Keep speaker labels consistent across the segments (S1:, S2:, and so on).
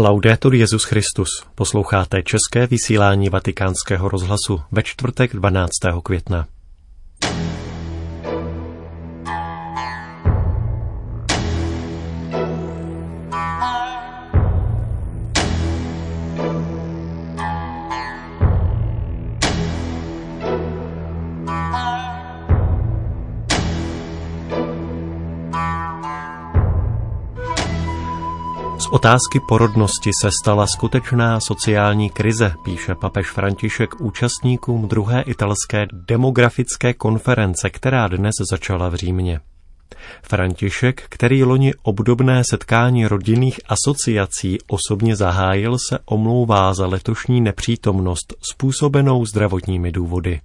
S1: Laudetur Jezus Christus. Posloucháte české vysílání Vatikánského rozhlasu ve čtvrtek 12. května. Otázky porodnosti se stala skutečná sociální krize, píše papež František účastníkům druhé italské demografické konference, která dnes začala v Římě. František, který loni obdobné setkání rodinných asociací osobně zahájil, se omlouvá za letošní nepřítomnost způsobenou zdravotními důvody.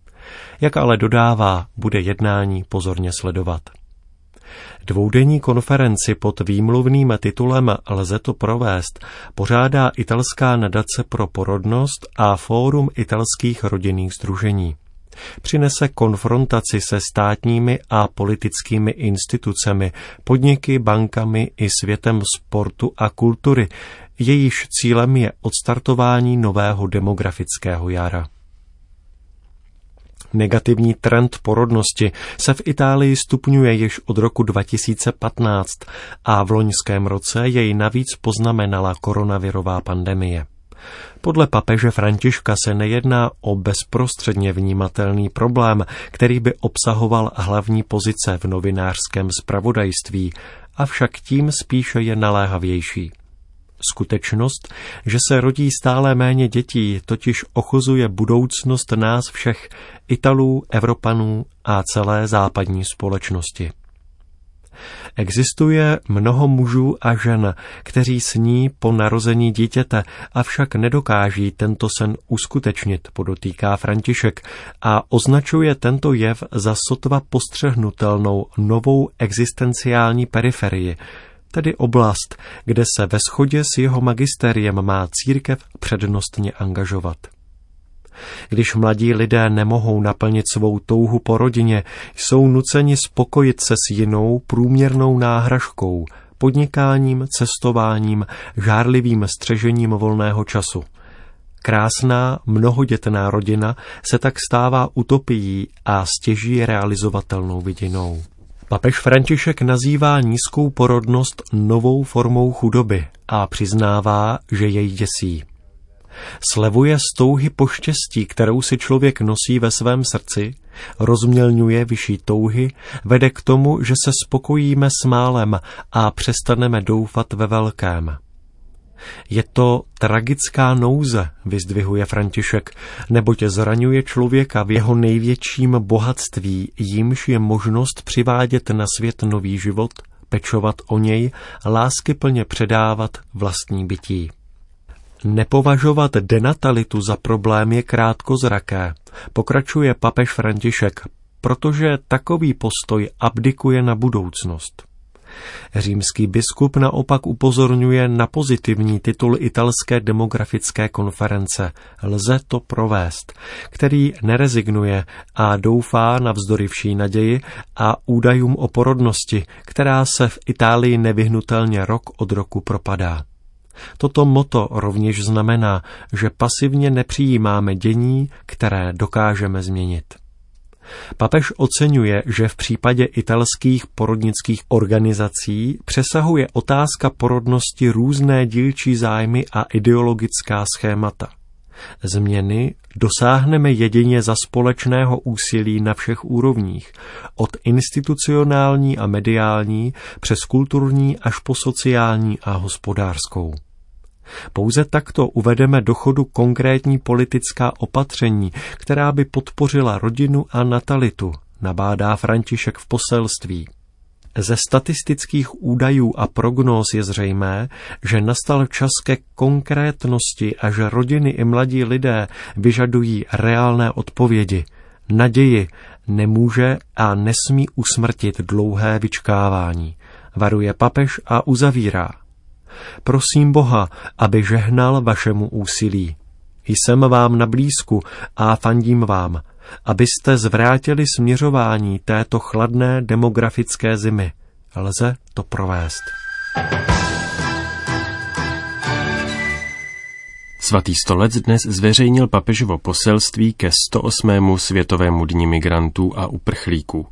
S1: Jak ale dodává, bude jednání pozorně sledovat. Dvoudenní konferenci pod výmluvným titulem Lze to provést pořádá italská nadace pro porodnost a Fórum italských rodinných združení. Přinese konfrontaci se státními a politickými institucemi, podniky, bankami i světem sportu a kultury, jejíž cílem je odstartování nového demografického jara. Negativní trend porodnosti se v Itálii stupňuje již od roku 2015 a v loňském roce jej navíc poznamenala koronavirová pandemie. Podle papeže Františka se nejedná o bezprostředně vnímatelný problém, který by obsahoval hlavní pozice v novinářském spravodajství, avšak tím spíše je naléhavější. Skutečnost, že se rodí stále méně dětí, totiž ochuzuje budoucnost nás všech, Italů, Evropanů a celé západní společnosti. Existuje mnoho mužů a žen, kteří sní po narození dítěte, avšak nedokáží tento sen uskutečnit, podotýká František a označuje tento jev za sotva postřehnutelnou novou existenciální periferii, tedy oblast, kde se ve shodě s jeho magisteriem má církev přednostně angažovat. Když mladí lidé nemohou naplnit svou touhu po rodině, jsou nuceni spokojit se s jinou průměrnou náhražkou, podnikáním, cestováním, žárlivým střežením volného času. Krásná, mnohodětná rodina se tak stává utopií a stěží realizovatelnou vidinou. Papež František nazývá nízkou porodnost novou formou chudoby a přiznává, že jej děsí. Slevuje z touhy po štěstí, kterou si člověk nosí ve svém srdci, rozmělňuje vyšší touhy, vede k tomu, že se spokojíme s málem a přestaneme doufat ve velkém. Je to tragická nouze, vyzdvihuje František, neboť zraňuje člověka v jeho největším bohatství, jímž je možnost přivádět na svět nový život, pečovat o něj, lásky plně předávat vlastní bytí. Nepovažovat denatalitu za problém je krátkozraké, pokračuje papež František, protože takový postoj abdikuje na budoucnost. Římský biskup naopak upozorňuje na pozitivní titul italské demografické konference Lze to provést, který nerezignuje a doufá na vzdory vší naději a údajům o porodnosti, která se v Itálii nevyhnutelně rok od roku propadá. Toto moto rovněž znamená, že pasivně nepřijímáme dění, které dokážeme změnit. Papež oceňuje, že v případě italských porodnických organizací přesahuje otázka porodnosti různé dílčí zájmy a ideologická schémata. Změny dosáhneme jedině za společného úsilí na všech úrovních, od institucionální a mediální přes kulturní až po sociální a hospodářskou. Pouze takto uvedeme do chodu konkrétní politická opatření, která by podpořila rodinu a natalitu, nabádá František v poselství. Ze statistických údajů a prognóz je zřejmé, že nastal čas ke konkrétnosti a že rodiny i mladí lidé vyžadují reálné odpovědi. Naději nemůže a nesmí usmrtit dlouhé vyčkávání. Varuje papež a uzavírá. Prosím Boha, aby žehnal vašemu úsilí. Jsem vám na blízku a fandím vám, abyste zvrátili směřování této chladné demografické zimy. Lze to provést.
S2: Svatý stolec dnes zveřejnil papežovo poselství ke 108. světovému dní migrantů a uprchlíků.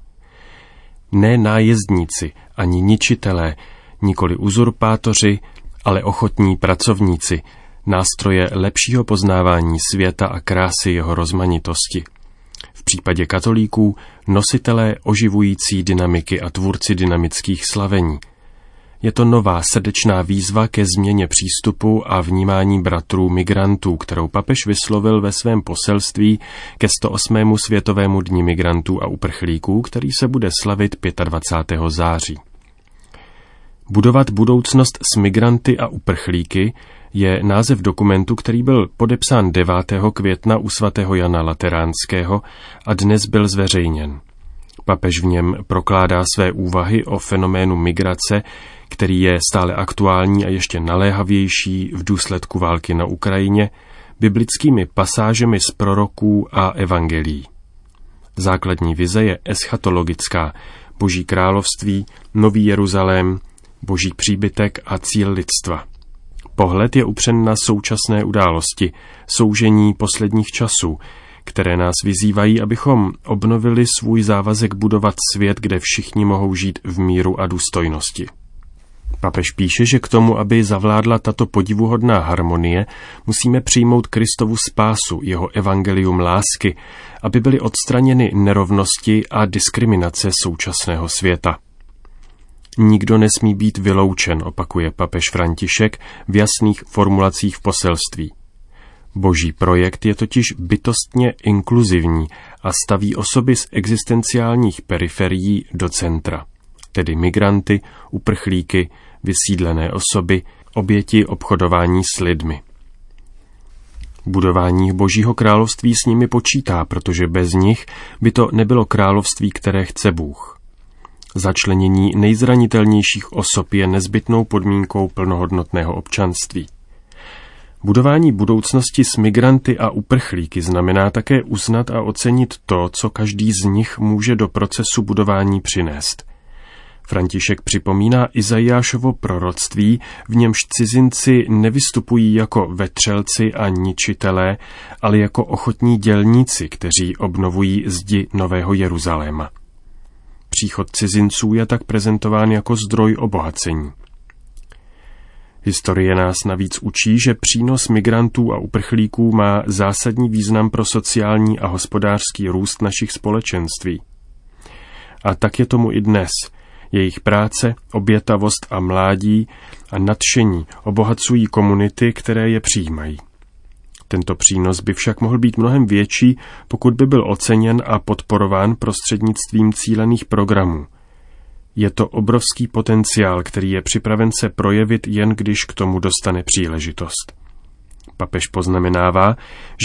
S2: Ne nájezdníci ani ničitelé, nikoli uzurpátoři, ale ochotní pracovníci, nástroje lepšího poznávání světa a krásy jeho rozmanitosti. V případě katolíků nositelé oživující dynamiky a tvůrci dynamických slavení – je to nová srdečná výzva ke změně přístupu a vnímání bratrů migrantů, kterou papež vyslovil ve svém poselství ke 108. světovému dní migrantů a uprchlíků, který se bude slavit 25. září. Budovat budoucnost s migranty a uprchlíky je název dokumentu, který byl podepsán 9. května u svatého Jana Lateránského a dnes byl zveřejněn. Papež v něm prokládá své úvahy o fenoménu migrace, který je stále aktuální a ještě naléhavější v důsledku války na Ukrajině, biblickými pasážemi z proroků a evangelií. Základní vize je eschatologická, boží království, nový Jeruzalém, boží příbytek a cíl lidstva. Pohled je upřen na současné události, soužení posledních časů, které nás vyzývají, abychom obnovili svůj závazek budovat svět, kde všichni mohou žít v míru a důstojnosti. Papež píše, že k tomu, aby zavládla tato podivuhodná harmonie, musíme přijmout Kristovu spásu, jeho evangelium lásky, aby byly odstraněny nerovnosti a diskriminace současného světa. Nikdo nesmí být vyloučen, opakuje papež František v jasných formulacích v poselství. Boží projekt je totiž bytostně inkluzivní a staví osoby z existenciálních periferií do centra, tedy migranty, uprchlíky, vysídlené osoby, oběti obchodování s lidmi. Budování Božího království s nimi počítá, protože bez nich by to nebylo království, které chce Bůh. Začlenění nejzranitelnějších osob je nezbytnou podmínkou plnohodnotného občanství. Budování budoucnosti s migranty a uprchlíky znamená také uznat a ocenit to, co každý z nich může do procesu budování přinést. František připomíná Izajášovo proroctví, v němž cizinci nevystupují jako vetřelci a ničitelé, ale jako ochotní dělníci, kteří obnovují zdi Nového Jeruzaléma. Příchod cizinců je tak prezentován jako zdroj obohacení. Historie nás navíc učí, že přínos migrantů a uprchlíků má zásadní význam pro sociální a hospodářský růst našich společenství. A tak je tomu i dnes – jejich práce, obětavost a mládí a nadšení obohacují komunity, které je přijímají. Tento přínos by však mohl být mnohem větší, pokud by byl oceněn a podporován prostřednictvím cílených programů. Je to obrovský potenciál, který je připraven se projevit jen když k tomu dostane příležitost. Papež poznamenává,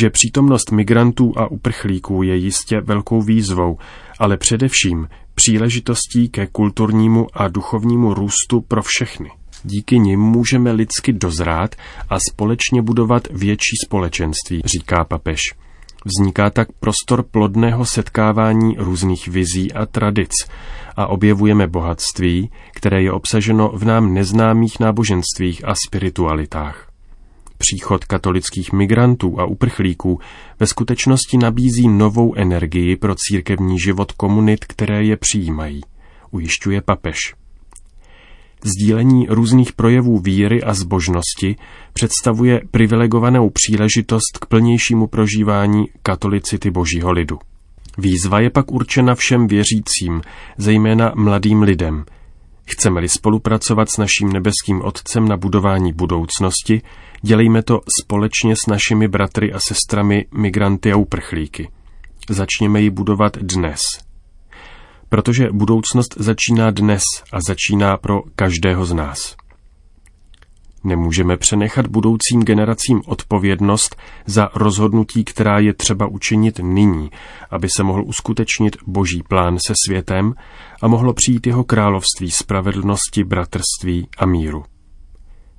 S2: že přítomnost migrantů a uprchlíků je jistě velkou výzvou, ale především příležitostí ke kulturnímu a duchovnímu růstu pro všechny. Díky nim můžeme lidsky dozrát a společně budovat větší společenství, říká papež. Vzniká tak prostor plodného setkávání různých vizí a tradic a objevujeme bohatství, které je obsaženo v nám neznámých náboženstvích a spiritualitách. Příchod katolických migrantů a uprchlíků ve skutečnosti nabízí novou energii pro církevní život komunit, které je přijímají, ujišťuje papež. Sdílení různých projevů víry a zbožnosti představuje privilegovanou příležitost k plnějšímu prožívání katolicity božího lidu. Výzva je pak určena všem věřícím, zejména mladým lidem. Chceme-li spolupracovat s naším nebeským Otcem na budování budoucnosti, Dělejme to společně s našimi bratry a sestrami migranty a uprchlíky. Začněme ji budovat dnes. Protože budoucnost začíná dnes a začíná pro každého z nás. Nemůžeme přenechat budoucím generacím odpovědnost za rozhodnutí, která je třeba učinit nyní, aby se mohl uskutečnit boží plán se světem a mohlo přijít jeho království spravedlnosti, bratrství a míru.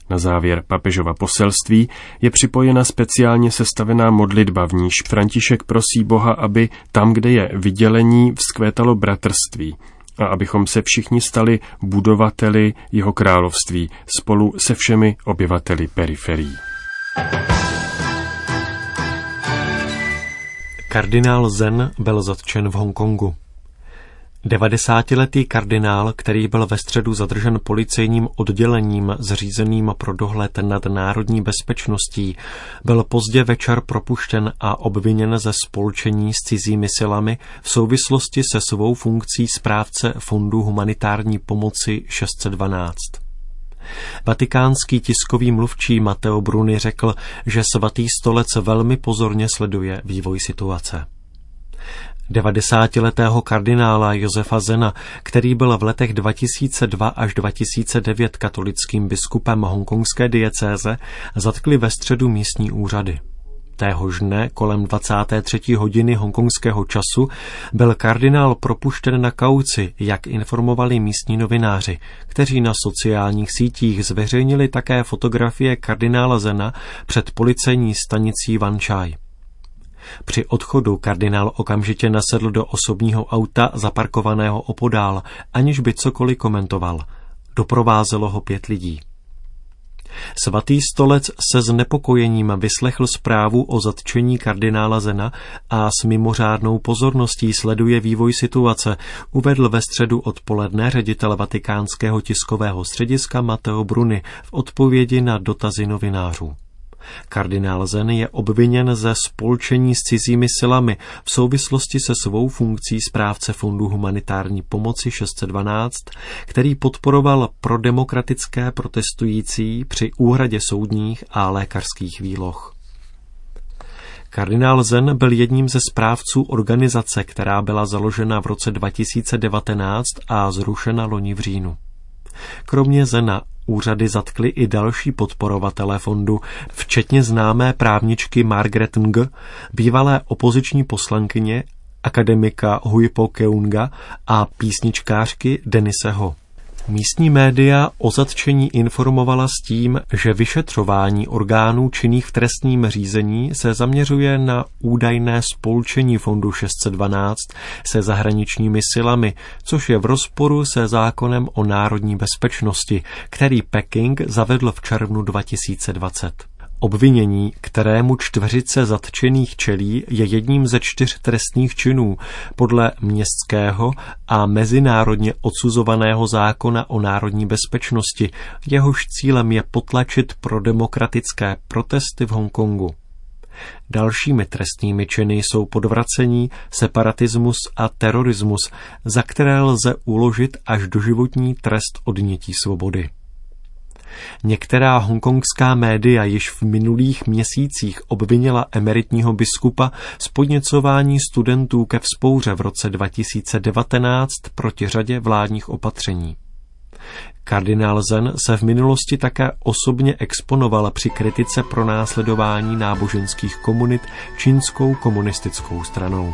S2: Na závěr papežova poselství je připojena speciálně sestavená modlitba, v níž František prosí Boha, aby tam, kde je vydělení, vzkvétalo bratrství a abychom se všichni stali budovateli jeho království spolu se všemi obyvateli periferií.
S1: Kardinál Zen byl zatčen v Hongkongu. 90-letý kardinál, který byl ve středu zadržen policejním oddělením zřízeným pro dohled nad národní bezpečností, byl pozdě večer propuštěn a obviněn ze spolčení s cizími silami v souvislosti se svou funkcí správce Fondu humanitární pomoci 612. Vatikánský tiskový mluvčí Mateo Bruni řekl, že svatý stolec velmi pozorně sleduje vývoj situace. 90-letého kardinála Josefa Zena, který byl v letech 2002 až 2009 katolickým biskupem hongkongské diecéze, zatkli ve středu místní úřady. Téhož dne kolem 23. hodiny hongkongského času byl kardinál propuštěn na kauci, jak informovali místní novináři, kteří na sociálních sítích zveřejnili také fotografie kardinála Zena před policejní stanicí Van Chai. Při odchodu kardinál okamžitě nasedl do osobního auta zaparkovaného opodál, aniž by cokoliv komentoval. Doprovázelo ho pět lidí. Svatý stolec se znepokojením vyslechl zprávu o zatčení kardinála Zena a s mimořádnou pozorností sleduje vývoj situace, uvedl ve středu odpoledne ředitel vatikánského tiskového střediska Mateo Bruni v odpovědi na dotazy novinářů. Kardinál Zen je obviněn ze spolčení s cizími silami v souvislosti se svou funkcí správce Fondu humanitární pomoci 612, který podporoval prodemokratické protestující při úhradě soudních a lékařských výloh. Kardinál Zen byl jedním ze správců organizace, která byla založena v roce 2019 a zrušena loni v říjnu. Kromě Zena úřady zatkly i další podporovatele fondu, včetně známé právničky Margaret Ng, bývalé opoziční poslankyně, akademika Huipo Keunga a písničkářky Denise Ho. Místní média o zatčení informovala s tím, že vyšetřování orgánů činných v trestním řízení se zaměřuje na údajné spolčení Fondu 612 se zahraničními silami, což je v rozporu se zákonem o národní bezpečnosti, který Peking zavedl v červnu 2020. Obvinění, kterému čtveřice zatčených čelí, je jedním ze čtyř trestních činů podle městského a mezinárodně odsuzovaného zákona o národní bezpečnosti, jehož cílem je potlačit pro demokratické protesty v Hongkongu. Dalšími trestními činy jsou podvracení, separatismus a terorismus, za které lze uložit až doživotní trest odnětí svobody. Některá hongkongská média již v minulých měsících obvinila emeritního biskupa z podněcování studentů ke vzpouře v roce 2019 proti řadě vládních opatření. Kardinál Zen se v minulosti také osobně exponoval při kritice pro následování náboženských komunit čínskou komunistickou stranou.